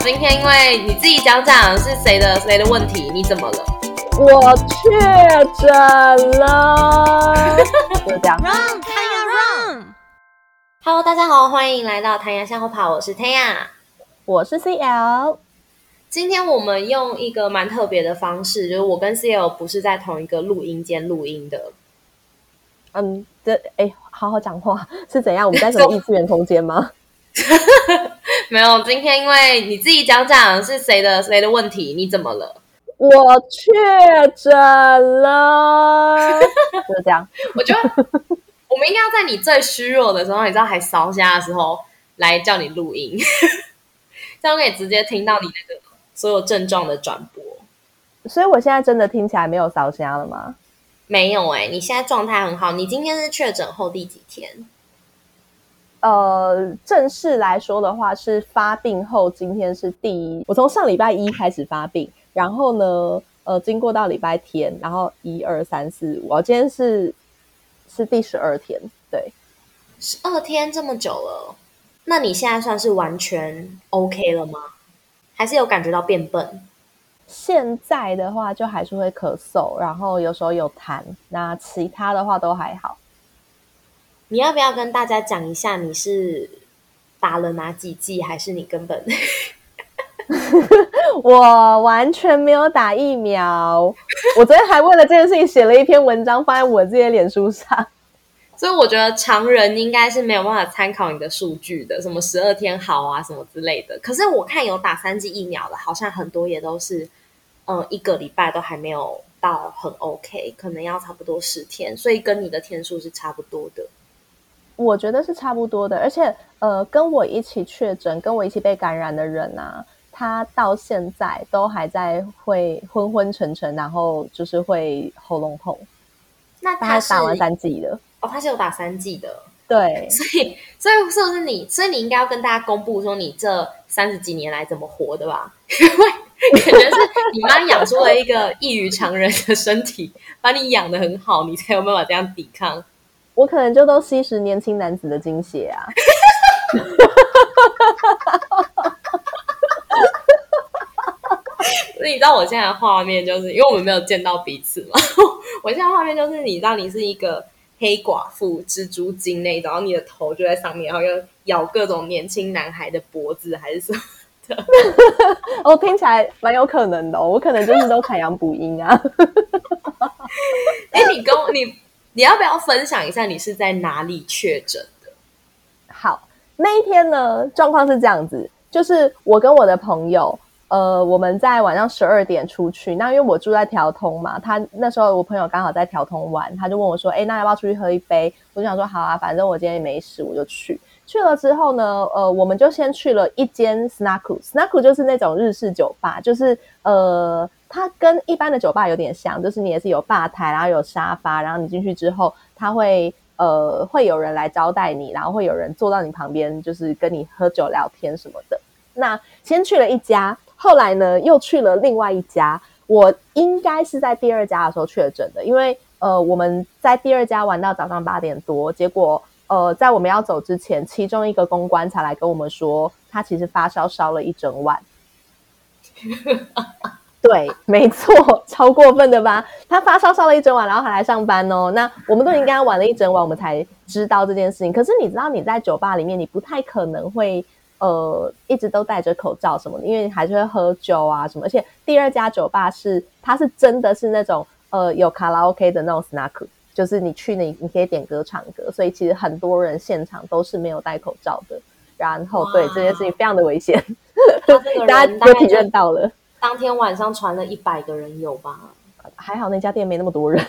今天因为你自己讲讲是谁的谁的问题，你怎么了？我确诊了，就这样。Hello，大家好，欢迎来到谭牙向后跑，我是 Taya。我是 CL，今天我们用一个蛮特别的方式，就是我跟 CL 不是在同一个录音间录音的，嗯，这哎，好好讲话是怎样？我们在什么异次元空间吗？没有。今天因为你自己讲讲是谁的谁的问题，你怎么了？我确诊了，就是这样。我觉得我们应该要在你最虚弱的时候，你知道还烧瞎的时候来叫你录音，这样可以直接听到你那个所有症状的转播。所以我现在真的听起来没有烧瞎了吗？没有哎、你现在状态很好。你今天是确诊后第几天？呃，正式来说的话是发病后，今天是第一，我从上礼拜一开始发病，然后呢，呃，经过到礼拜天，然后一二三四五，我今天是是第十二天，对，十二天这么久了，那你现在算是完全 OK 了吗？还是有感觉到变笨？现在的话就还是会咳嗽，然后有时候有痰，那其他的话都还好。你要不要跟大家讲一下你是打了哪几剂，还是你根本 我完全没有打疫苗，我昨天还为了这件事情写了一篇文章，放在我自己的脸书上。所以我觉得常人应该是没有办法参考你的数据的，什么十二天好啊，什么之类的。可是我看有打三剂疫苗的，好像很多也都是，嗯、一个礼拜都还没有到很 OK，可能要差不多十天，所以跟你的天数是差不多的。我觉得是差不多的，而且呃，跟我一起确诊、跟我一起被感染的人啊，他到现在都还在会昏昏沉沉，然后就是会喉咙痛。那他打完三剂的，哦，他是有打三剂的，对，所以所以是不是你？所以你应该要跟大家公布说你这三十几年来怎么活的吧？因为感觉是你妈养出了一个异于常人的身体，把你养的很好，你才有办法这样抵抗。我可能就都吸食年轻男子的精血啊。所 以你知道我现在的画面就是，因为我们没有见到彼此嘛，我现在画面就是你知道你是一个黑寡妇、蜘蛛精那种，然后你的头就在上面，然后又咬各种年轻男孩的脖子还是什么的。哦，听起来蛮有可能的、哦，我可能就是都采阳补阴啊。哎，你跟我你你要不要分享一下你是在哪里确诊的？好，那一天呢，状况是这样子，就是我跟我的朋友，呃，我们在晚上十二点出去。那因为我住在条通嘛，他那时候我朋友刚好在条通玩，他就问我说：“哎，那要不要出去喝一杯？”我就想说：“好啊，反正我今天也没事，我就去。”去了之后呢，呃，我们就先去了一间 snack，snack 就是那种日式酒吧，就是呃，它跟一般的酒吧有点像，就是你也是有吧台，然后有沙发，然后你进去之后，它会呃会有人来招待你，然后会有人坐到你旁边，就是跟你喝酒聊天什么的。那先去了一家，后来呢又去了另外一家。我应该是在第二家的时候确诊的，因为呃我们在第二家玩到早上八点多，结果呃在我们要走之前，其中一个公关才来跟我们说，他其实发烧烧了一整晚。对，没错，超过分的吧？他发烧烧了一整晚，然后还来上班哦。那我们都已经跟他玩了一整晚，我们才知道这件事情。可是你知道，你在酒吧里面，你不太可能会呃一直都戴着口罩什么的，因为你还是会喝酒啊什么。而且第二家酒吧是它是真的是那种呃有卡拉 OK 的那种 snack，就是你去你你可以点歌唱歌，所以其实很多人现场都是没有戴口罩的。然后对这件事情非常的危险，大家都体认到了。当天晚上传了一百个人有吧？还好那家店没那么多人，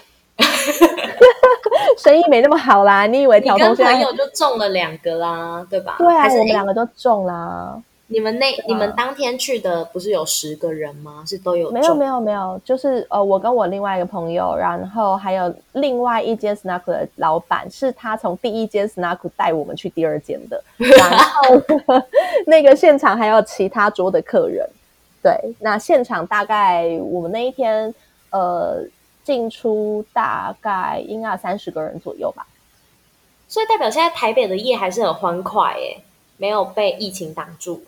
生意没那么好啦。你以为你跟条通现在？朋友就中了两个啦，对吧？对啊，我们两个都中啦。你们那啊你们当天去的不是有十个人吗？是都有没有没有有没有，就是呃，我跟我另外一个朋友，然后还有另外一间 snack 的老板，是他从第一间 snack 带我们去第二间的，然后那个现场还有其他桌的客人。对，那现场大概我们那一天呃进出大概应该三十个人左右吧。所以代表现在台北的夜还是很欢快耶，没有被疫情挡住。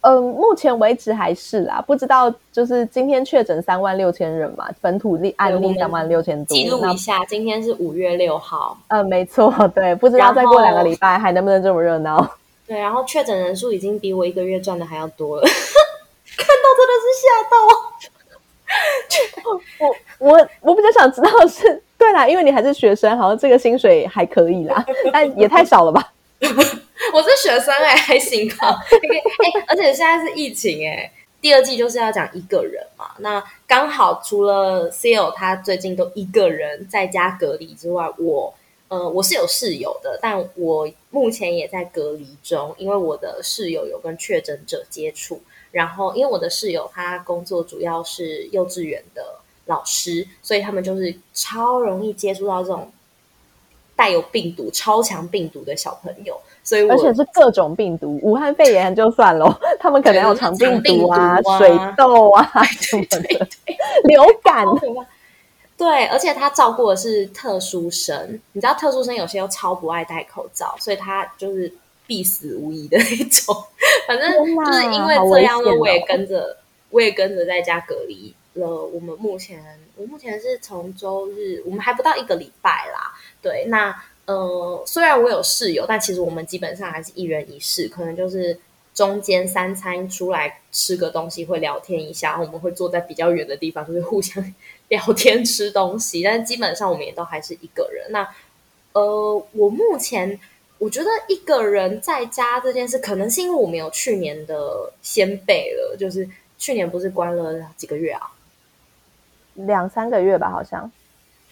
嗯，目前为止还是啦，不知道就是今天确诊三万六千人嘛，本土例案例三万六千多。记录一下，今天是五月六号。嗯，没错，对，不知道再过两个礼拜还能不能这么热闹。对，然后确诊人数已经比我一个月赚的还要多了，看到真的是吓到。我我我比较想知道的是，对啦，因为你还是学生，好像这个薪水还可以啦，但也太少了吧。我是学生哎，还行吧。哎，而且现在是疫情哎，第二季就是要讲一个人嘛。那刚好除了 C L 他最近都一个人在家隔离之外，我呃我是有室友的，但我目前也在隔离中，因为我的室友有跟确诊者接触。然后因为我的室友他工作主要是幼稚园的老师，所以他们就是超容易接触到这种。带有病毒、超强病毒的小朋友，所以而且是各种病毒，武汉肺炎就算了，他们可能有肠病毒啊、水痘啊 什么的，流感。对，而且他照顾的是特殊生，你知道特殊生有些又超不爱戴口罩，所以他就是必死无疑的那种。反正就是因为这样呢，我也跟着，我也跟着在家隔离了。我们目前，我目前是从周日，我们还不到一个礼拜啦。对，那呃，虽然我有室友，但其实我们基本上还是一人一室，可能就是中间三餐出来吃个东西会聊天一下，我们会坐在比较远的地方，就是互相 聊天吃东西，但基本上我们也都还是一个人。那呃，我目前我觉得一个人在家这件事，可能是因为我没有去年的先辈了，就是去年不是关了几个月啊，两三个月吧，好像。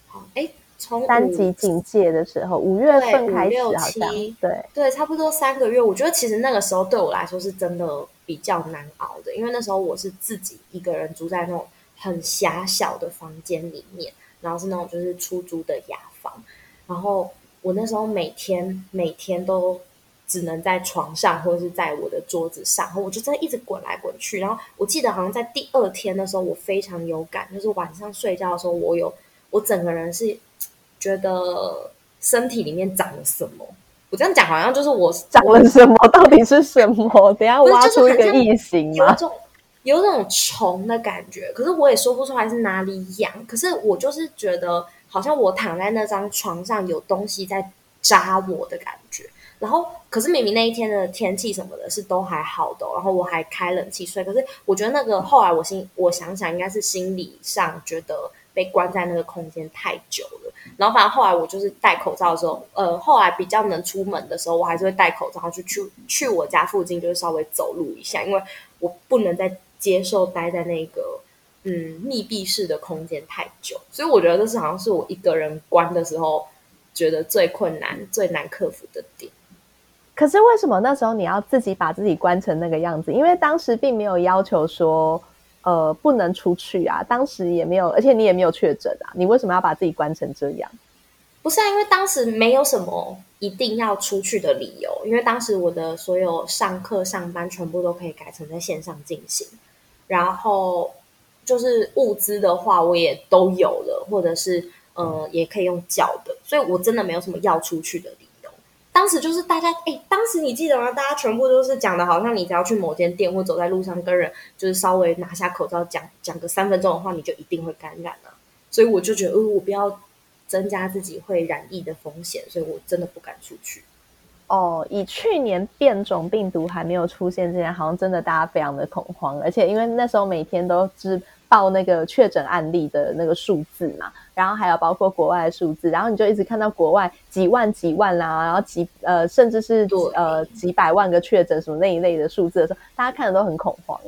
好，哎。从三级警戒的时候，五月份开始，好像对对，差不多三个月。我觉得其实那个时候对我来说是真的比较难熬的，因为那时候我是自己一个人住在那种很狭小的房间里面，然后是那种就是出租的雅房。然后我那时候每天每天都只能在床上或者是在我的桌子上，我就在一直滚来滚去。然后我记得好像在第二天的时候，我非常有感，就是晚上睡觉的时候，我有我整个人是。觉得身体里面长了什么？我这样讲好像就是我长了什么？到底是什么？等下挖出一个异形有种有种虫的感觉，可是我也说不出来是哪里痒。可是我就是觉得好像我躺在那张床上有东西在扎我的感觉。然后，可是明明那一天的天气什么的是都还好的，然后我还开冷气睡。可是我觉得那个后来我心我想想，应该是心理上觉得被关在那个空间太久了。然后反正后来我就是戴口罩的时候，呃，后来比较能出门的时候，我还是会戴口罩，去去去我家附近，就是稍微走路一下，因为我不能再接受待在那个嗯密闭式的空间太久，所以我觉得这是好像是我一个人关的时候觉得最困难、最难克服的点。可是为什么那时候你要自己把自己关成那个样子？因为当时并没有要求说。呃，不能出去啊！当时也没有，而且你也没有确诊啊！你为什么要把自己关成这样？不是啊，因为当时没有什么一定要出去的理由，因为当时我的所有上课、上班全部都可以改成在线上进行，然后就是物资的话，我也都有了，或者是呃，也可以用叫的，所以我真的没有什么要出去的理当时就是大家哎，当时你记得吗？大家全部都是讲的，好像你只要去某间店或走在路上跟人，就是稍微拿下口罩讲讲个三分钟的话，你就一定会感染了。所以我就觉得，呃，我不要增加自己会染疫的风险，所以我真的不敢出去。哦，以去年变种病毒还没有出现之前，好像真的大家非常的恐慌，而且因为那时候每天都是。报那个确诊案例的那个数字嘛，然后还有包括国外的数字，然后你就一直看到国外几万几万啦，然后几呃甚至是呃几百万个确诊什么那一类的数字的时候，大家看的都很恐慌。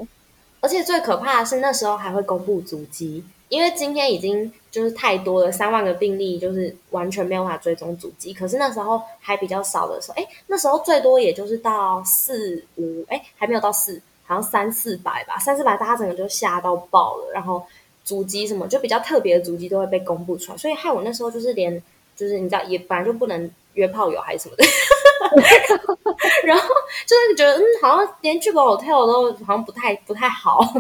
而且最可怕的是那时候还会公布足迹，因为今天已经就是太多了，三万个病例就是完全没有办法追踪足迹。可是那时候还比较少的时候，哎，那时候最多也就是到四五，哎，还没有到四。好像三四百吧，三四百，大家整个就吓到爆了。然后主机什么就比较特别的主机都会被公布出来，所以害我那时候就是连就是你知道也本来就不能约炮友还是什么的，然后就是觉得嗯，好像连去个 hotel 都好像不太不太好。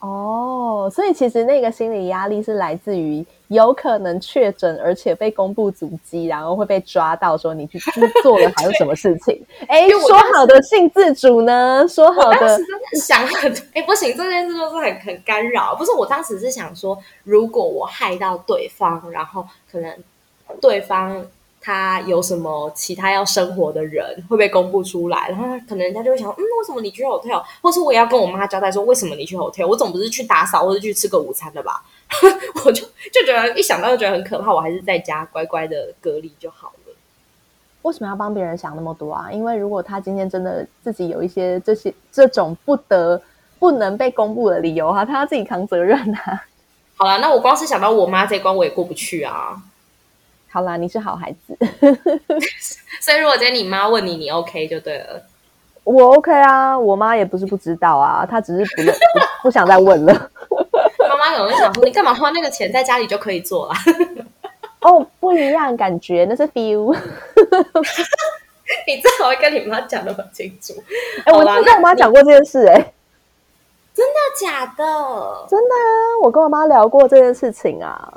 哦，所以其实那个心理压力是来自于有可能确诊，而且被公布足迹，然后会被抓到说你去去做了还有什么事情？哎，说好的性自主呢？说好的，真的想很哎，不行，这件事就是很很干扰。不是，我当时是想说，如果我害到对方，然后可能对方。他有什么其他要生活的人会被公布出来，然后可能人家就会想，嗯，为什么你去 hotel，或是我也要跟我妈交代说，为什么你去 hotel，我总不是去打扫或者去吃个午餐的吧？我就就觉得一想到就觉得很可怕，我还是在家乖乖的隔离就好了。为什么要帮别人想那么多啊？因为如果他今天真的自己有一些这些这种不得不能被公布的理由哈，他要自己扛责任啊。好了，那我光是想到我妈这关我也过不去啊。好啦，你是好孩子，所以如果今天你妈问你，你 OK 就对了。我 OK 啊，我妈也不是不知道啊，她只是不不不想再问了。妈妈可能想说，你干嘛花那个钱在家里就可以做啊？哦，不一样感觉，那是 feel。你最好会跟你妈讲的很清楚。哎，我跟我妈讲过这件事，哎，真的假的？真的啊，我跟我妈聊过这件事情啊。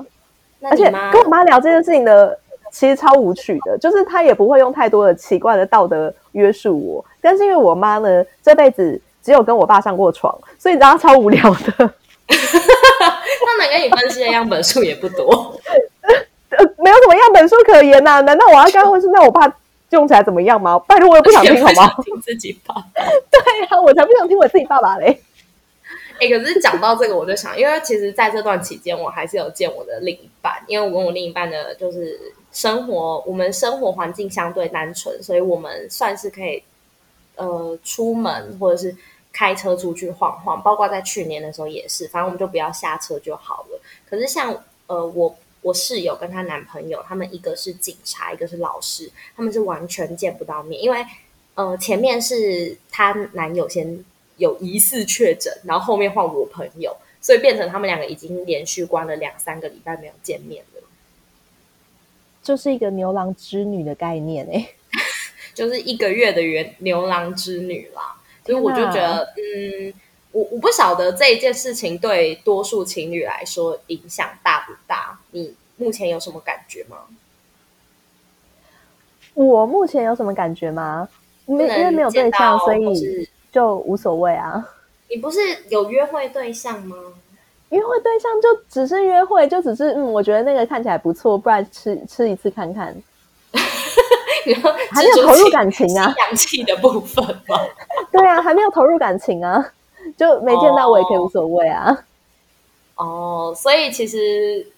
而且跟我妈聊这件事情的，其实超无趣的，就是她也不会用太多的奇怪的道德约束我。但是因为我妈呢，这辈子只有跟我爸上过床，所以你知道超无聊的。他能跟你分析的样本数也不多，没有什么样本数可言呐。难道我要跟他说，那我爸用起来怎么样吗？拜托，我也不想听，好吗？听自己爸。对呀，我才不想听我自己爸爸嘞。哎，可是讲到这个，我就想，因为其实在这段期间，我还是有见我的另一半，因为我跟我另一半的，就是生活，我们生活环境相对单纯，所以我们算是可以，呃，出门或者是开车出去晃晃，包括在去年的时候也是，反正我们就不要下车就好了。可是像呃，我我室友跟她男朋友，他们一个是警察，一个是老师，他们是完全见不到面，因为呃，前面是她男友先。有疑似确诊，然后后面换我朋友，所以变成他们两个已经连续关了两三个礼拜没有见面了，就是一个牛郎织女的概念哎，就是一个月的原牛郎织女啦。所以我就觉得，嗯，我我不晓得这一件事情对多数情侣来说影响大不大？你目前有什么感觉吗？我目前有什么感觉吗？没因为没有对象，所以。就无所谓啊！你不是有约会对象吗？约会对象就只是约会，就只是嗯，我觉得那个看起来不错，不然吃吃一次看看。还没有投入感情啊，洋气的部分吗？对啊，还没有投入感情啊，就没见到我也可以无所谓啊。哦，所以其实。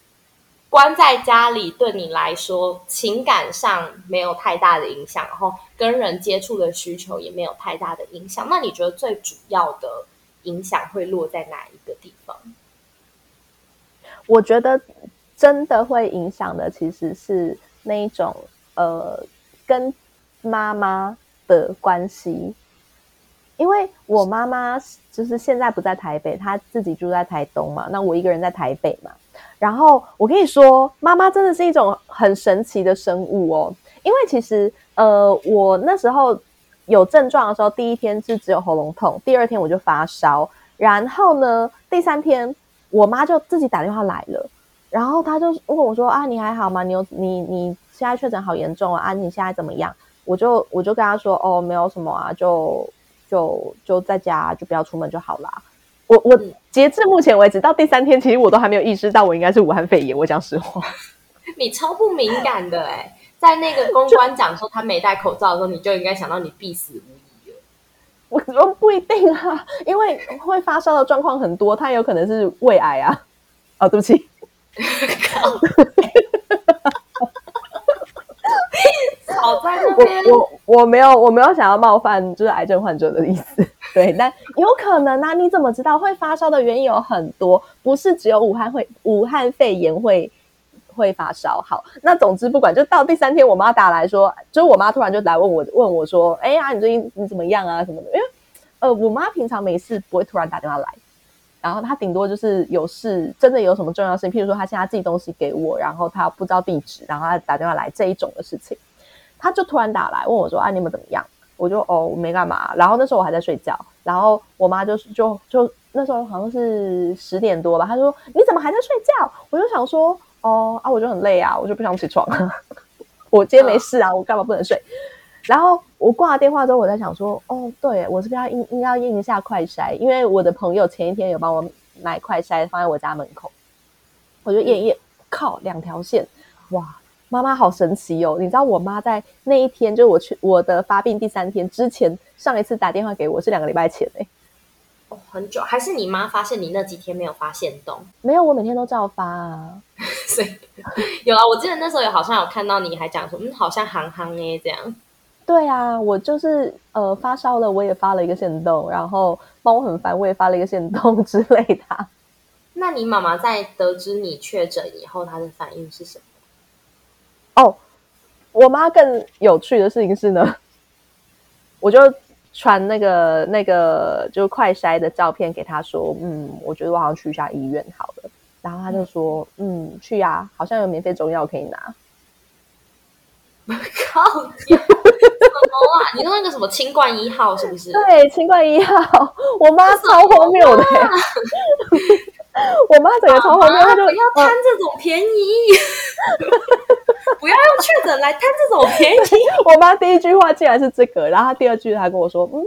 关在家里对你来说情感上没有太大的影响，然后跟人接触的需求也没有太大的影响。那你觉得最主要的影响会落在哪一个地方？我觉得真的会影响的其实是那一种呃跟妈妈的关系，因为我妈妈就是现在不在台北，她自己住在台东嘛，那我一个人在台北嘛。然后我跟你说，妈妈真的是一种很神奇的生物哦。因为其实，呃，我那时候有症状的时候，第一天是只有喉咙痛，第二天我就发烧，然后呢，第三天我妈就自己打电话来了，然后她就问我说：“啊，你还好吗？你有你你现在确诊好严重啊？啊，你现在怎么样？”我就我就跟他说：“哦，没有什么啊，就就就在家，就不要出门就好啦。”我我截至目前为止到第三天，其实我都还没有意识到我应该是武汉肺炎。我讲实话，你超不敏感的哎，在那个公关讲说他没戴口罩的时候，你就应该想到你必死无疑了。我说不一定啊，因为会发烧的状况很多，他有可能是胃癌啊。哦，对不起。我，我我没有我没有想要冒犯就是癌症患者的意思。对，但有可能啊？你怎么知道会发烧的原因有很多，不是只有武汉会武汉肺炎会会发烧。好，那总之不管，就到第三天，我妈打来说，就是我妈突然就来问我，问我说：“哎呀，你最近你怎么样啊？什么的？”因为呃，我妈平常没事不会突然打电话来，然后她顶多就是有事，真的有什么重要事情，譬如说她现在寄东西给我，然后她不知道地址，然后她打电话来这一种的事情，他就突然打来问我说：“啊，你们怎么样？”我就哦，我没干嘛。然后那时候我还在睡觉，然后我妈就就就那时候好像是十点多吧，他说你怎么还在睡觉？我就想说哦啊，我就很累啊，我就不想起床。我今天没事啊，我干嘛不能睡？然后我挂了电话之后，我在想说哦，对我是不是要应应该要验一下快筛？因为我的朋友前一天有帮我买快筛放在我家门口，我就验验，靠，两条线，哇！妈妈好神奇哦！你知道我妈在那一天，就是我去我的发病第三天之前，上一次打电话给我是两个礼拜前哎。哦，很久，还是你妈发现你那几天没有发现动？没有，我每天都照发啊。所以有啊，我记得那时候有好像有看到你还讲说，嗯，好像行行哎这样。对啊，我就是呃发烧了，我也发了一个线动，然后猫很烦，我也发了一个线动 之类的。那你妈妈在得知你确诊以后，她的反应是什么？哦，我妈更有趣的事情是呢，我就传那个那个就快筛的照片给她说，嗯，我觉得我好像去一下医院好了。然后她就说，嗯，去呀，好像有免费中药可以拿。我 靠，什么啊？你说那个什么清冠一号是不是？对，清冠一号，我妈超荒谬的。我妈整个超荒谬，她就要贪这种便宜，不要用确诊来贪这种便宜。我妈第一句话竟然是这个，然后她第二句她跟我说：“嗯，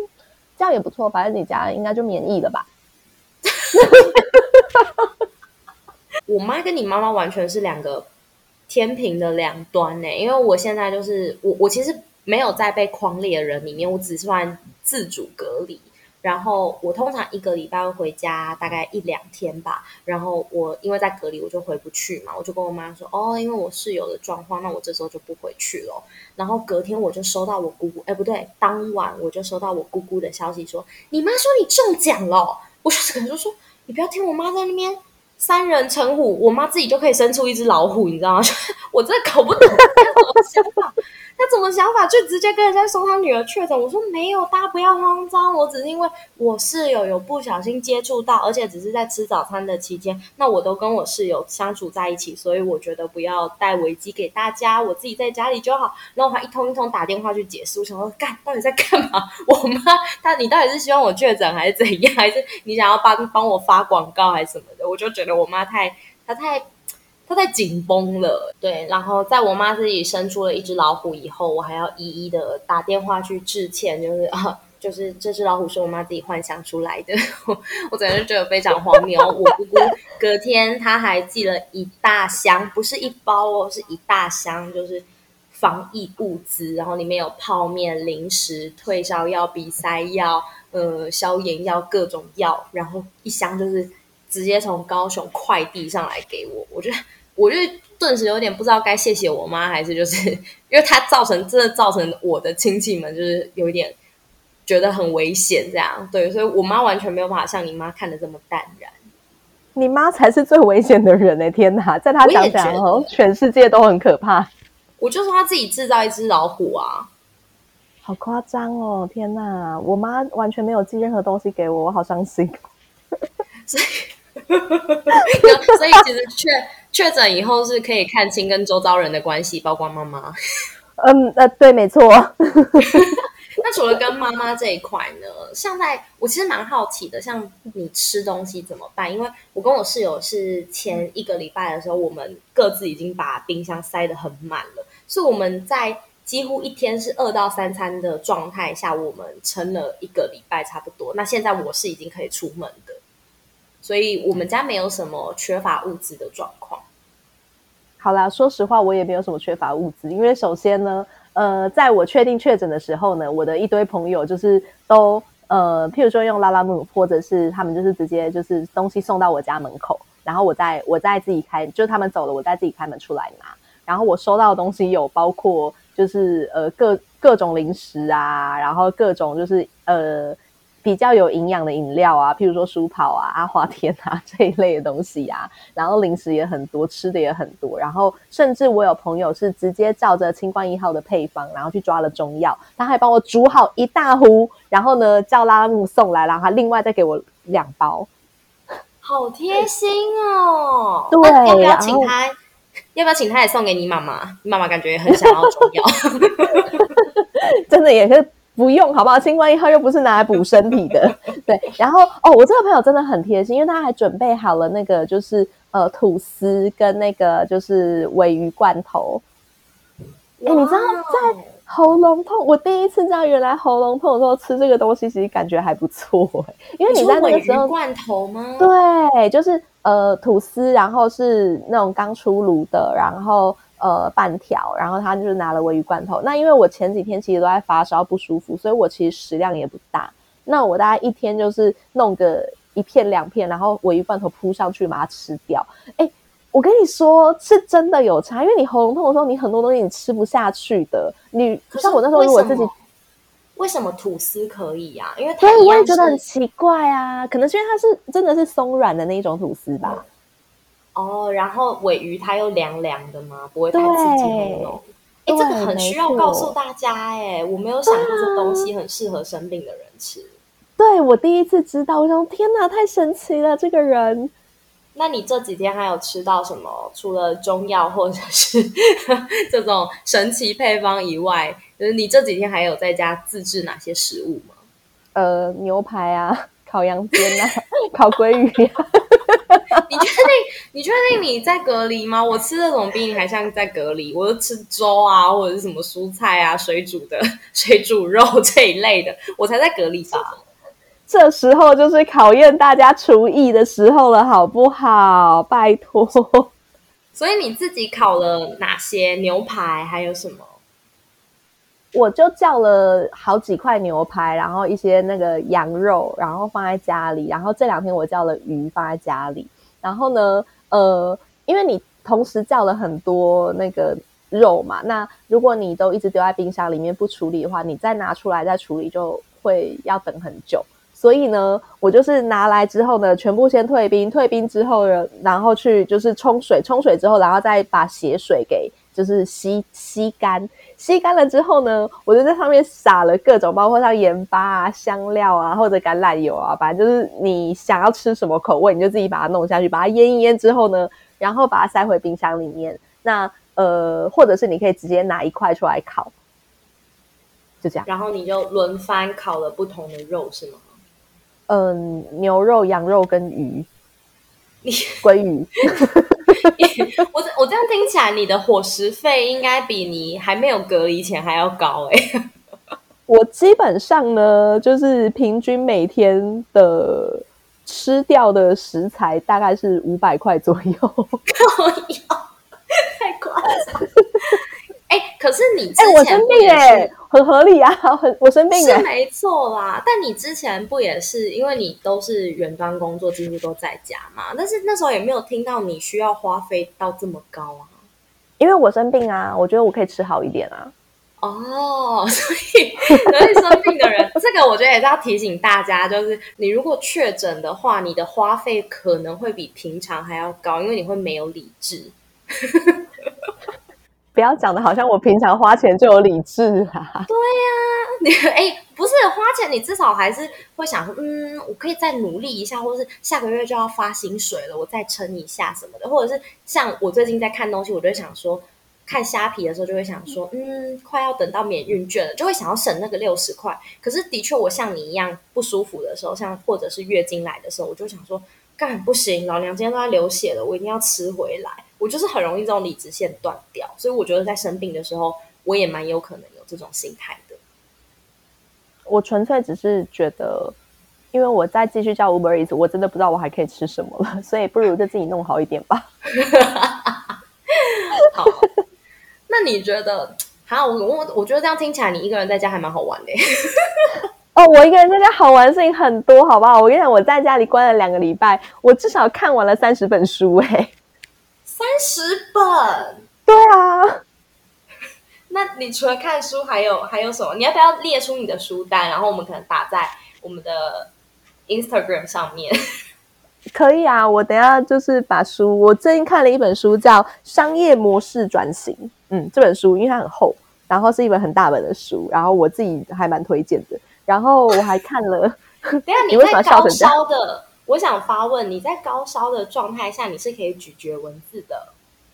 这样也不错，反正你家应该就免疫了吧。”我妈跟你妈妈完全是两个天平的两端呢，因为我现在就是我，我其实没有在被框列的人里面，我只算自主隔离。然后我通常一个礼拜会回家大概一两天吧。然后我因为在隔离，我就回不去嘛。我就跟我妈说：“哦，因为我室友的状况，那我这时候就不回去了。”然后隔天我就收到我姑姑，哎，不对，当晚我就收到我姑姑的消息说：“你妈说你中奖了。”我就可能就说：“你不要听我妈在那边三人成虎，我妈自己就可以生出一只老虎，你知道吗？” 我真的搞不懂她怎么想法。他怎么想法？就直接跟人家说他女儿确诊。我说没有，大家不要慌张。我只是因为我室友有不小心接触到，而且只是在吃早餐的期间，那我都跟我室友相处在一起，所以我觉得不要带危机给大家，我自己在家里就好。然后还一通一通打电话去解释，我想说干到底在干嘛？我妈她你到底是希望我确诊还是怎样？还是你想要帮帮我发广告还是什么的？我就觉得我妈太她太。太紧绷了，对。然后在我妈自己生出了一只老虎以后，我还要一一的打电话去致歉，就是啊，就是这只老虎是我妈自己幻想出来的，我整个觉得非常荒谬。我姑姑隔天她还寄了一大箱，不是一包哦，是一大箱，就是防疫物资，然后里面有泡面、零食、退烧药、鼻塞药、呃消炎药、各种药，然后一箱就是直接从高雄快递上来给我，我觉得。我就顿时有点不知道该谢谢我妈，还是就是 因为她造成真的造成我的亲戚们就是有一点觉得很危险，这样对，所以我妈完全没有办法像你妈看的这么淡然。你妈才是最危险的人呢！天哪，在她讲讲哦，全世界都很可怕。我就说她自己制造一只老虎啊，好夸张哦！天哪，我妈完全没有寄任何东西给我，我好伤心。所以，所以其实确。确诊以后是可以看清跟周遭人的关系，包括妈妈。嗯，呃，对，没错。那除了跟妈妈这一块呢？像在我其实蛮好奇的，像你吃东西怎么办？因为我跟我室友是前一个礼拜的时候，我们各自已经把冰箱塞得很满了，所以我们在几乎一天是二到三餐的状态下，我们撑了一个礼拜差不多。那现在我是已经可以出门的。所以我们家没有什么缺乏物资的状况。好啦，说实话，我也没有什么缺乏物资，因为首先呢，呃，在我确定确诊的时候呢，我的一堆朋友就是都呃，譬如说用拉拉木，或者是他们就是直接就是东西送到我家门口，然后我再我再自己开，就他们走了，我再自己开门出来拿。然后我收到的东西有包括就是呃各各种零食啊，然后各种就是呃。比较有营养的饮料啊，譬如说舒跑啊、阿华田啊 这一类的东西啊，然后零食也很多，吃的也很多，然后甚至我有朋友是直接照着清冠一号的配方，然后去抓了中药，他还帮我煮好一大壶，然后呢叫拉拉木送来，然后他另外再给我两包，好贴心哦！对，要不要请他？要不要请他也送给你妈妈？你妈妈感觉也很想要中药，真的也是。不用，好不好？新冠一号又不是拿来补身体的，对，然后哦，我这个朋友真的很贴心，因为他还准备好了那个就是呃吐司跟那个就是尾鱼罐头。哎，你知道在喉咙痛，我第一次知道原来喉咙痛的时候吃这个东西其实感觉还不错哎，因为你在那个时候罐头吗？对，就是呃吐司，然后是那种刚出炉的，然后。呃，半条，然后他就是拿了鲔鱼罐头。那因为我前几天其实都在发烧不舒服，所以我其实食量也不大。那我大概一天就是弄个一片两片，然后鲔鱼罐头铺上去把它吃掉。哎，我跟你说是真的有差，因为你喉咙痛的时候，你很多东西你吃不下去的。你像我那时候，如果自己为什么吐司可以呀？因为对，我也觉得很奇怪啊。可能是因为它是真的是松软的那一种吐司吧。哦，然后尾鱼它又凉凉的吗？不会太刺激喉咙。哎，这个很需要告诉大家哎，我没有想过这东西很适合生病的人吃。对我第一次知道，我想天哪，太神奇了！这个人，那你这几天还有吃到什么？除了中药或者是 这种神奇配方以外，就是你这几天还有在家自制哪些食物吗？呃，牛排啊，烤羊肩啊，烤鲑鱼啊。你确定？你确定你在隔离吗？我吃这种比你还像在隔离。我都吃粥啊，或者是什么蔬菜啊、水煮的 水煮肉这一类的，我才在隔离吧。这时候就是考验大家厨艺的时候了，好不好？拜托。所以你自己烤了哪些牛排？还有什么？我就叫了好几块牛排，然后一些那个羊肉，然后放在家里。然后这两天我叫了鱼放在家里。然后呢，呃，因为你同时叫了很多那个肉嘛，那如果你都一直丢在冰箱里面不处理的话，你再拿出来再处理就会要等很久。所以呢，我就是拿来之后呢，全部先退冰，退冰之后呢，然后去就是冲水，冲水之后，然后再把血水给就是吸吸干。吸干了之后呢，我就在上面撒了各种，包括像盐巴啊、香料啊，或者橄榄油啊，反正就是你想要吃什么口味，你就自己把它弄下去，把它腌一腌之后呢，然后把它塞回冰箱里面。那呃，或者是你可以直接拿一块出来烤，就这样。然后你就轮番烤了不同的肉，是吗？嗯，牛肉、羊肉跟鱼，鲑鱼。我我这样听起来，你的伙食费应该比你还没有隔离前还要高哎。我基本上呢，就是平均每天的吃掉的食材大概是五百块左右。太夸张！哎，可是你哎，我生病哎，很合理啊，很我生病是没错啦。但你之前不也是因为你都是远端工作，几乎都在家嘛？但是那时候也没有听到你需要花费到这么高啊。因为我生病啊，我觉得我可以吃好一点啊。哦，所以所以生病的人，这个我觉得也是要提醒大家，就是你如果确诊的话，你的花费可能会比平常还要高，因为你会没有理智。不要讲的好像我平常花钱就有理智啊！对呀，你 哎，不是花钱，你至少还是会想说，嗯，我可以再努力一下，或是下个月就要发薪水了，我再撑一下什么的，或者是像我最近在看东西，我就想说，看虾皮的时候就会想说，嗯，快要等到免运券了，就会想要省那个六十块。可是的确，我像你一样不舒服的时候，像或者是月经来的时候，我就想说，干不行，老娘今天都要流血了，我一定要吃回来。我就是很容易这种理智线断掉，所以我觉得在生病的时候，我也蛮有可能有这种心态的。我纯粹只是觉得，因为我再继续叫 Uber Eats，我真的不知道我还可以吃什么了，所以不如就自己弄好一点吧。好，那你觉得？好，我我我觉得这样听起来，你一个人在家还蛮好玩的。哦，我一个人在家好玩的事情很多，好不好？我跟你讲，我在家里关了两个礼拜，我至少看完了三十本书，哎。三十本，对啊。那你除了看书，还有还有什么？你要不要列出你的书单，然后我们可能打在我们的 Instagram 上面？可以啊，我等下就是把书。我最近看了一本书，叫《商业模式转型》。嗯，这本书因为它很厚，然后是一本很大本的书，然后我自己还蛮推荐的。然后我还看了，等下你为什么笑成这样？我想发问：你在高烧的状态下，你是可以咀嚼文字的？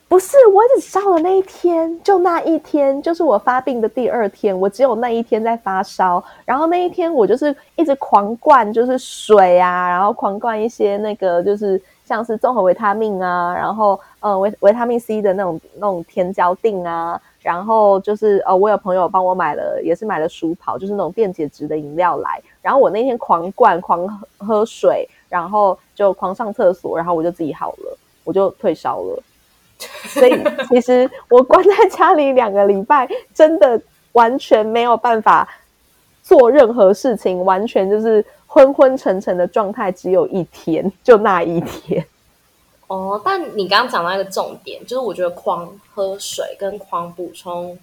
不是，我只烧了那一天，就那一天，就是我发病的第二天，我只有那一天在发烧。然后那一天我就是一直狂灌，就是水啊，然后狂灌一些那个，就是像是综合维他命啊，然后呃维维他命 C 的那种那种甜胶锭啊，然后就是呃我有朋友帮我买了，也是买了舒跑，就是那种电解质的饮料来。然后我那天狂灌，狂喝喝水，然后就狂上厕所，然后我就自己好了，我就退烧了。所以其实我关在家里两个礼拜，真的完全没有办法做任何事情，完全就是昏昏沉沉的状态，只有一天，就那一天。哦，但你刚刚讲到一个重点，就是我觉得狂喝水跟狂补充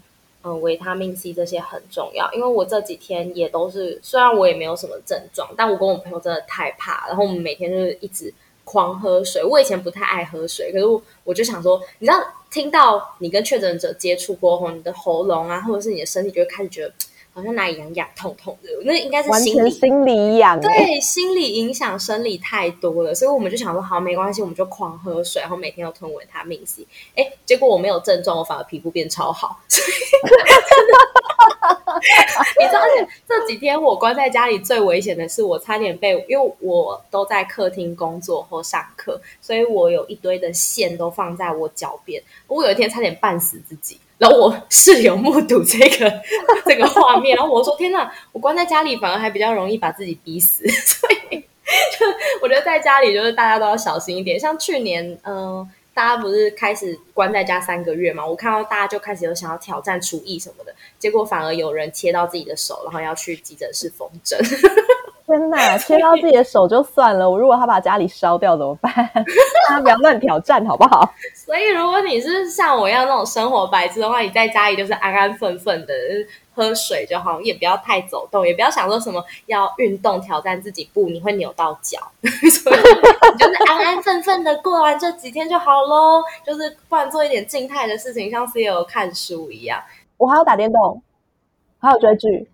嗯维他命 C 这些很重要，因为我这几天也都是，虽然我也没有什么症状，但我跟我朋友真的太怕，然后我们每天就是一直。狂喝水，我以前不太爱喝水，可是我我就想说，你知道，听到你跟确诊者接触过后，你的喉咙啊，或者是你的身体，就会开始觉得好像哪里痒痒、痛痛的，那应该是心理心理痒，对，心理影响生理太多了，所以我们就想说，好，没关系，我们就狂喝水，然后每天都吞维他命 C。哎，结果我没有症状，我反而皮肤变超好。你知道，而且这几天我关在家里最危险的是，我差点被，因为我都在客厅工作或上课，所以我有一堆的线都放在我脚边。我有一天差点绊死自己，然后我室友目睹这个 这个画面，然后我说：“天哪，我关在家里反而还比较容易把自己逼死。”所以，就我觉得在家里就是大家都要小心一点。像去年，嗯。大家不是开始关在家三个月嘛？我看到大家就开始有想要挑战厨艺什么的，结果反而有人切到自己的手，然后要去急诊室缝针。天哪，切到自己的手就算了，我如果他把家里烧掉怎么办？大家不要乱挑战好不好？所以如果你是像我一样那种生活白痴的话，你在家里就是安安分分的。喝水就好，也不要太走动，也不要想说什么要运动挑战自己，不，你会扭到脚。所以你就是安安分分的过完这几天就好喽，就是不然做一点静态的事情，像 C 有看书一样。我还要打电动，还有追剧。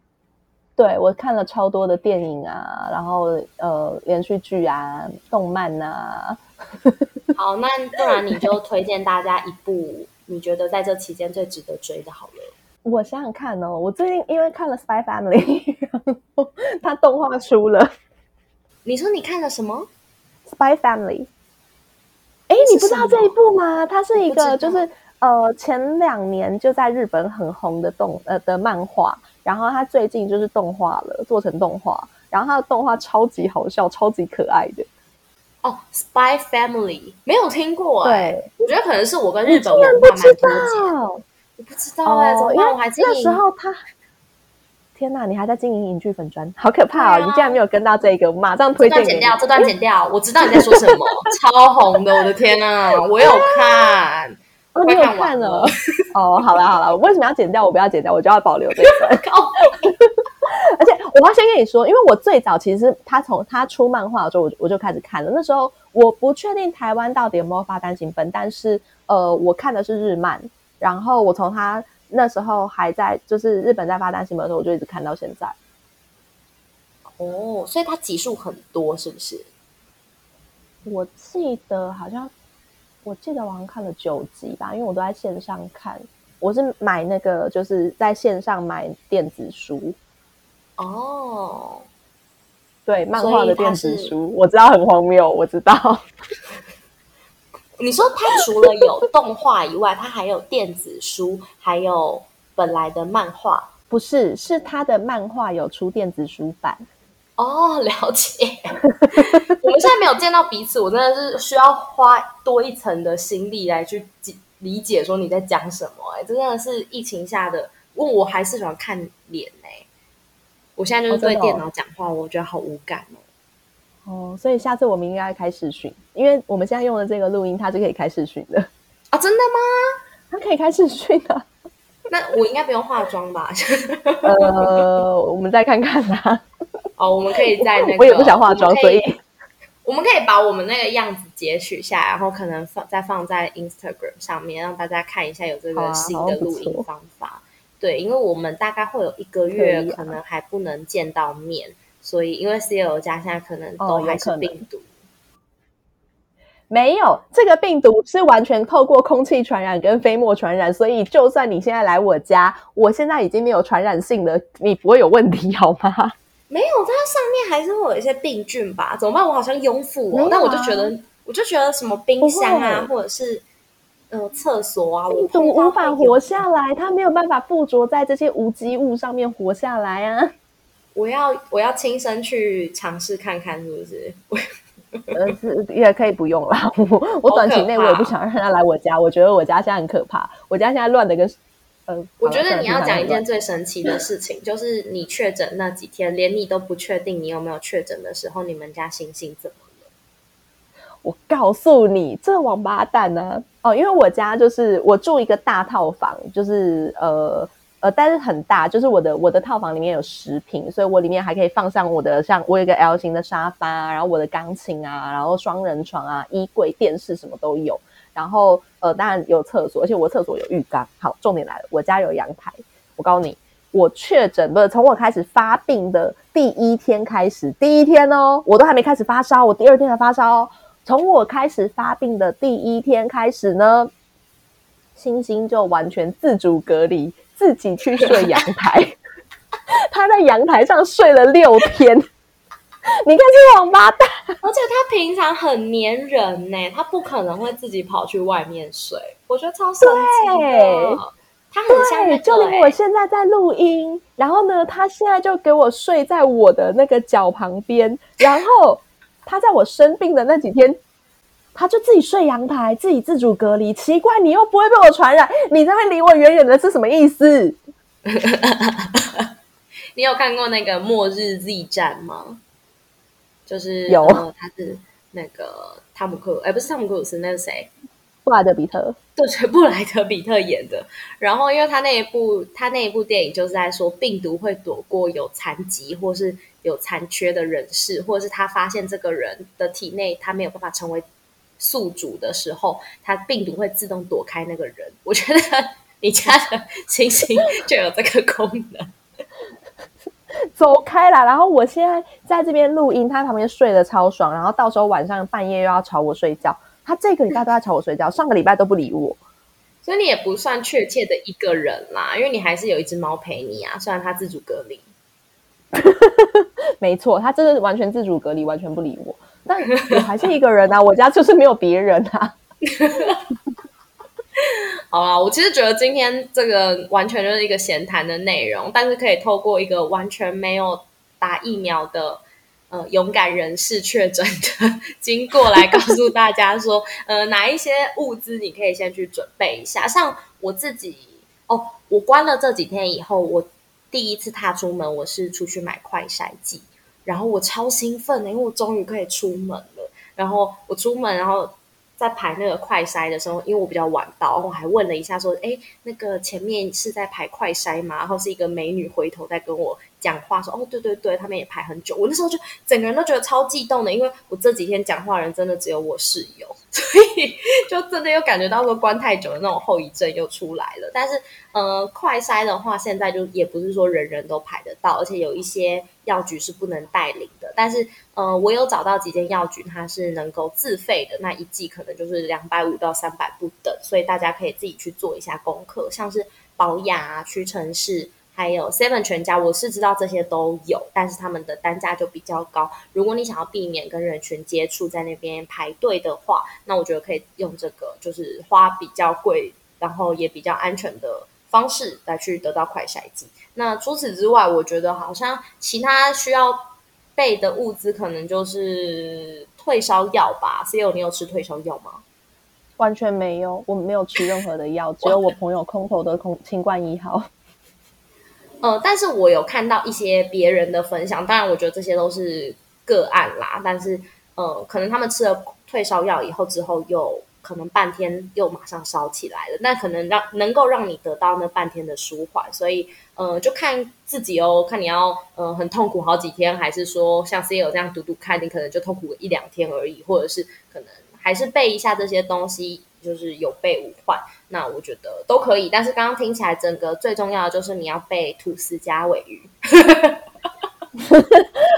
对我看了超多的电影啊，然后呃连续剧啊，动漫啊。好，那不然你就推荐大家一部你觉得在这期间最值得追的，好了。我想想看哦，我最近因为看了《Spy Family》，然后它动画出了。你说你看了什么《Spy Family》？哎，你不知道这一部吗？它是一个就是呃前两年就在日本很红的动呃的漫画，然后他最近就是动画了，做成动画，然后他的动画超级好笑，超级可爱的。哦，《Spy Family》没有听过对，我觉得可能是我跟日本文化蛮脱节。不知道哎，因为我还那时候他，天哪，你还在经营影剧粉砖，好可怕哦！你竟然没有跟到这个，马上推荐剪掉，这段剪掉。我知道你在说什么，超红的，我的天呐，我有看，我有看了。哦，好了好了，我为什么要剪掉？我不要剪掉，我就要保留这一段。而且我要先跟你说，因为我最早其实他从他出漫画的时候，我我就开始看了。那时候我不确定台湾到底有没有发单行本，但是呃，我看的是日漫。然后我从他那时候还在，就是日本在发单行本的时候，我就一直看到现在。哦，所以他集数很多，是不是？我记得好像，我记得我好像看了九集吧，因为我都在线上看。我是买那个，就是在线上买电子书。哦，对，漫画的电子书，我知道很荒谬，我知道。你说它除了有动画以外，它还有电子书，还有本来的漫画？不是，是它的漫画有出电子书版。哦，了解。我们现在没有见到彼此，我真的是需要花多一层的心力来去理解说你在讲什么。哎，真的是疫情下的，问我还是喜欢看脸哎。我现在就是对电脑讲话，我觉得好无感哦。哦，所以下次我们应该开视讯，因为我们现在用的这个录音，它是可以开视讯的啊！真的吗？它可以开视讯的？那我应该不用化妆吧？呃，我们再看看啦。哦，我们可以在那个，我也不想化妆，所以 我们可以把我们那个样子截取下来，然后可能放再放在 Instagram 上面，让大家看一下有这个新的录音方法。对，因为我们大概会有一个月，可能还不能见到面。所以，因为 C L 家现在可能都还是病毒，没有，这个病毒是完全透过空气传染跟飞沫传染，所以就算你现在来我家，我现在已经没有传染性了，你不会有问题好吗？没有，它上面还是会有一些病菌吧？怎么办？我好像拥护哦，没有啊但我就觉得，我就觉得什么冰箱啊，或者是呃厕所啊，我病毒碰到无法活下来，它没有办法附着在这些无机物上面活下来啊。我要我要亲身去尝试看看，是不是？我 呃，是也可以不用啦。我我短期内我也不想让他来我家，我觉得我家现在很可怕，我家现在乱的跟呃。我觉得你要讲一件。最神奇的事情，就是你确诊那几天，连你都不确定你有没有确诊的时候，你们家星星怎么了？我告诉你，这王八蛋呢、哦，因为我家就是我住一个大套房，就是呃呃，但是很大，就是我的我的套房里面有十平，所以我里面还可以放上我的像我有一个 L 型的沙发，然后我的钢琴啊，然后双人床啊，衣柜、电视什么都有。然后呃，当然有厕所，而且我厕所有浴缸。好，重点来了，我家有阳台。我告诉你，我确诊不是从我开始发病的第一天开始，第一天哦，我都还没开始发烧，我第二天才发烧哦。从我开始发病的第一天开始呢，星星就完全自主隔离，自己去睡阳台。他在阳台上睡了六天。你看这王八蛋，而且他平常很黏人呢，他不可能会自己跑去外面睡，我觉得超神奇的。他很像那对，就个、连我欸，现在在录音，然后呢，他现在就给我睡在我的那个脚旁边，然后他在我生病的那几天，他就自己睡阳台，自己自主隔离。奇怪，你又不会被我传染，你这边离我远远的是什么意思？你有看过那个《末日 Z 战》吗？就是有呃他是那个汤姆克，哎，不是汤姆克鲁斯，那是谁？布莱德比特，对，是布莱德比特演的。然后，因为他那一部他那一部电影就是在说病毒会躲过有残疾或是有残缺的人士，或者是他发现这个人的体内他没有办法成为宿主的时候，他病毒会自动躲开那个人。我觉得 你家的星星就有这个功能。走开啦！然后我现在在这边录音，他旁边睡得超爽，然后到时候晚上半夜又要吵我睡觉。他这个礼拜都在吵我睡觉，上个礼拜都不理我。所以你也不算确切的一个人啦，因为你还是有一只猫陪你啊，虽然它自主隔离。没错，他真的完全自主隔离，完全不理我。但我还是一个人啊，我家就是没有别人啊。好啦，我其实觉得今天这个完全就是一个闲谈的内容，但是可以透过一个完全没有打疫苗的呃勇敢人士确诊的经过来告诉大家说，呃，哪一些物资你可以先去准备一下。像我自己哦，我关了这几天以后，我第一次踏出门，我是出去买快筛剂，然后我超兴奋的，因为我终于可以出门了。然后我出门，然后在排那个快筛的时候，因为我比较晚到，我还问了一下说：“哎，那个前面是在排快筛吗？”然后是一个美女回头在跟我讲话说：“哦，对对对，他们也排很久。”我那时候就整个人都觉得超激动的，因为我这几天讲话人真的只有我室友，所以就真的又感觉到说关太久的那种后遗症又出来了。但是呃，快筛的话，现在就也不是说人人都排得到，而且有一些药局是不能代领的。但是呃，我有找到几间药局，它是能够自费的，那一剂可能就是两百五到三百不等，所以大家可以自己去做一下功课，像是保雅啊、屈臣氏。还有 Seven 全家，我是知道这些都有，但是他们的单价就比较高。如果你想要避免跟人群接触，在那边排队的话，那我觉得可以用这个，就是花比较贵，然后也比较安全的方式来去得到快筛剂。那除此之外，我觉得好像其他需要备的物资，可能就是退烧药吧。C O，你有吃退烧药吗？完全没有，我没有吃任何的药，只有我朋友空投的空清冠一号。呃，但是我有看到一些别人的分享，当然我觉得这些都是个案啦。但是呃，可能他们吃了退烧药以后之后，又可能半天又马上烧起来了，那可能让能够让你得到那半天的舒缓。所以呃，就看自己哦，看你要呃很痛苦好几天，还是说像 C 友这样读读看，你可能就痛苦一两天而已，或者是可能还是背一下这些东西，就是有备无患。那我觉得都可以，但是刚刚听起来，整个最重要的就是你要备吐司加尾鱼。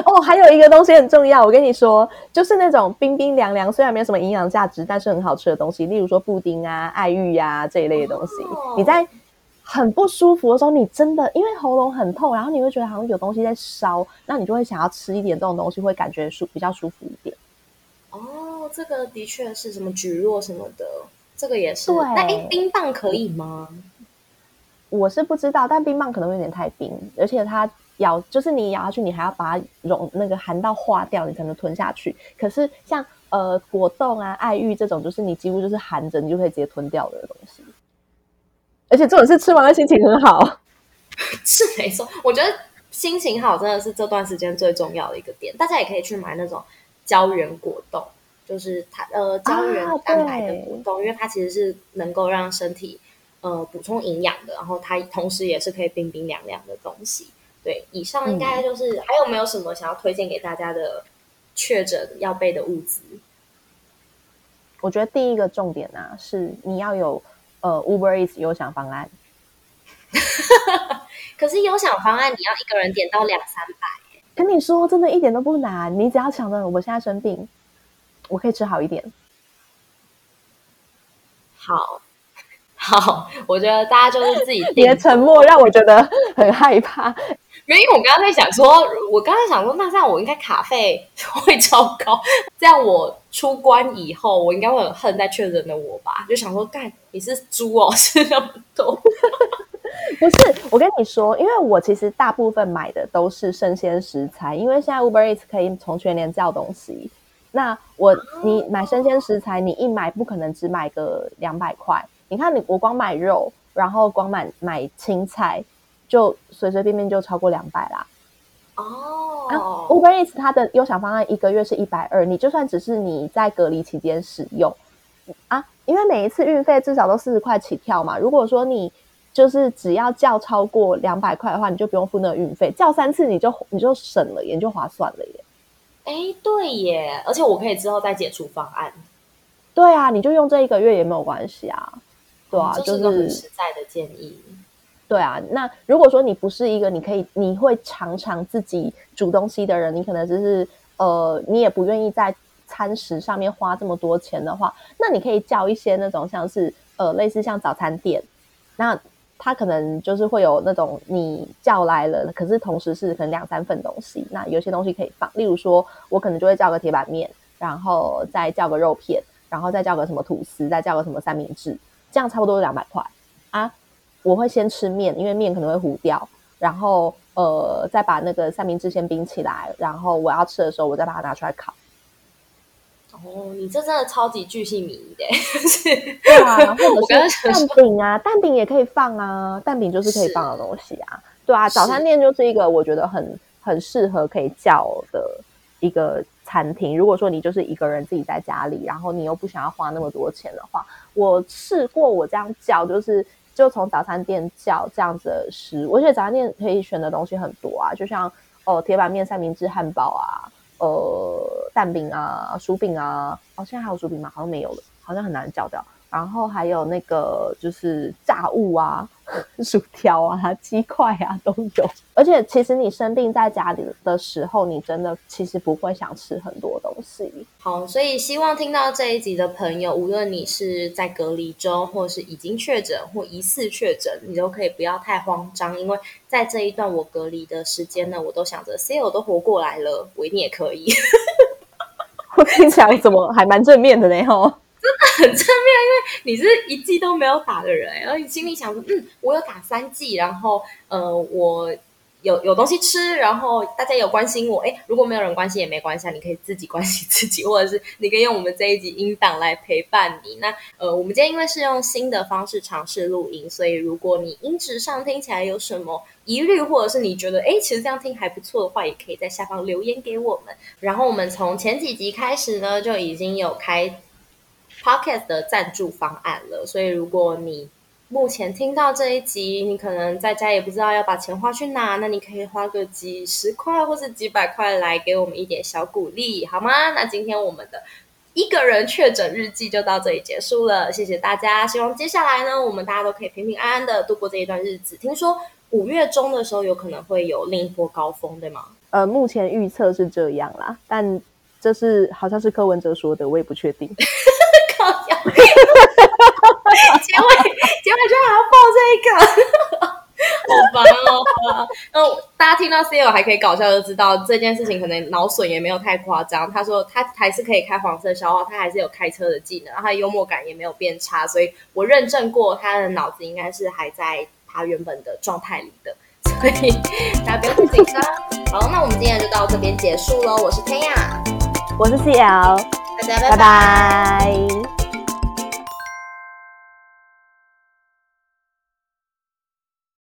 哦，哦，还有一个东西很重要，我跟你说，就是那种冰冰凉凉，虽然没有什么营养价值，但是很好吃的东西，例如说布丁啊、爱玉呀这一类的东西。你在很不舒服的时候，你真的因为喉咙很痛，然后你会觉得好像有东西在烧，那你就会想要吃一点这种东西，会感觉舒比较舒服一点。哦，这个的确是什么菊若什么的，这个也是。那哎，冰棒可以吗？我是不知道，但冰棒可能会有点太冰，而且它。咬就是你咬下去，你还要把它融那个含到化掉，你才能吞下去。可是像呃果冻啊、爱玉这种，就是你几乎就是含着，你就可以直接吞掉的东西。而且这种是吃完了心情很好，是没错。我觉得心情好真的是这段时间最重要的一个点。大家也可以去买那种胶原果冻，就是它呃胶原蛋白的果冻，因为它其实是能够让身体呃补充营养的，然后它同时也是可以冰冰凉凉的东西。对，以上应该就是还有没有什么想要推荐给大家的确诊要备的物资？我觉得第一个重点啊是你要有呃 Uber Eats 优享方案。可是优享方案你要一个人点到两三百，跟你说真的一点都不难，你只要想着我现在生病，我可以吃好一点。好。好，我觉得大家就是自己。你的沉默让我觉得很害怕。因为我刚刚在想说，我刚刚想说，那这样我应该卡费会超高。这样我出关以后，我应该会很恨在确诊的我吧？就想说，干你是猪哦，吃那么多。不是，我跟你说，因为我其实大部分买的都是生鲜食材，因为现在 Uber Eats 可以从全年叫东西。那我你买生鲜食材，你一买不可能只买个两百块。你看，你我光买肉，然后光买买青菜，就随随便便就超过两百啦。哦，Uber Eats 它的优享方案一个月是一百二，你就算只是你在隔离期间使用啊，因为每一次运费至少都四十块起跳嘛。如果说你就是只要叫超过两百块的话，你就不用付那个运费，叫三次你就你就省了，也就划算了耶。哎，对耶，而且我可以之后再解除方案。对啊，你就用这一个月也没有关系啊。对啊，就是很实在的建议。对啊，那如果说你不是一个你可以你会常常自己煮东西的人，你可能只是呃，你也不愿意在餐食上面花这么多钱的话，那你可以叫一些那种像是呃类似像早餐店，那他可能就是会有那种你叫来了，可是同时是可能两三份东西，那有些东西可以放，例如说我可能就会叫个铁板面，然后再叫个肉片，然后再叫个什么吐司，再叫个什么三明治。这样差不多两百块啊！我会先吃面，因为面可能会糊掉，然后呃再把那个三明治先冰起来，然后我要吃的时候我再把它拿出来烤。哦，你这真的超级巨细靡遗的，对啊，或者是蛋饼啊，蛋饼也可以放啊，蛋饼就是可以放的东西啊，对啊，早餐店就是一个我觉得很很适合可以叫的一个。餐厅，如果说你就是一个人自己在家里，然后你又不想要花那么多钱的话，我试过我这样叫，就是就从早餐店叫这样子的食，我觉得早餐店可以选的东西很多啊，就像哦铁板面、三明治、汉堡啊，呃蛋饼啊、薯饼啊，哦现在还有薯饼吗？好像没有了，好像很难找掉。然后还有那个就是炸物啊。薯条啊，鸡块啊都有，而且其实你生病在家里的时候，你真的其实不会想吃很多东西。好，所以希望听到这一集的朋友，无论你是在隔离中，或是已经确诊或疑似确诊，你都可以不要太慌张，因为在这一段我隔离的时间呢，我都想着 C 我都活过来了，我一定也可以。我听起来怎么还蛮正面的呢？吼。真的很正面，因为你是一季都没有打的人，然后你心里想说，嗯，我有打三季，然后呃，我有有东西吃，然后大家有关心我，哎，如果没有人关心也没关系，你可以自己关心自己，或者是你可以用我们这一集音档来陪伴你。那呃，我们今天因为是用新的方式尝试录音，所以如果你音质上听起来有什么疑虑，或者是你觉得哎，其实这样听还不错的话，也可以在下方留言给我们。然后我们从前几集开始呢，就已经有开。Podcast 的赞助方案了，所以如果你目前听到这一集，你可能在家也不知道要把钱花去哪，那你可以花个几十块或是几百块来给我们一点小鼓励，好吗？那今天我们的一个人确诊日记就到这里结束了，谢谢大家。希望接下来呢，我们大家都可以平平安安的度过这一段日子。听说五月中的时候有可能会有另一波高峰，对吗？呃，目前预测是这样啦，但这是好像是柯文哲说的，我也不确定。结尾结尾居然还要报这个，好烦哦！那大家听到 C L 还可以搞笑，就知道这件事情可能脑损也没有太夸张。他说他还是可以开黄色消化，他还是有开车的技能，然后他幽默感也没有变差，所以我认证过他的脑子应该是还在他原本的状态里的，所以大家不用太紧张。好，那我们今天就到这边结束喽。我是天雅，我是 CL，大家拜拜。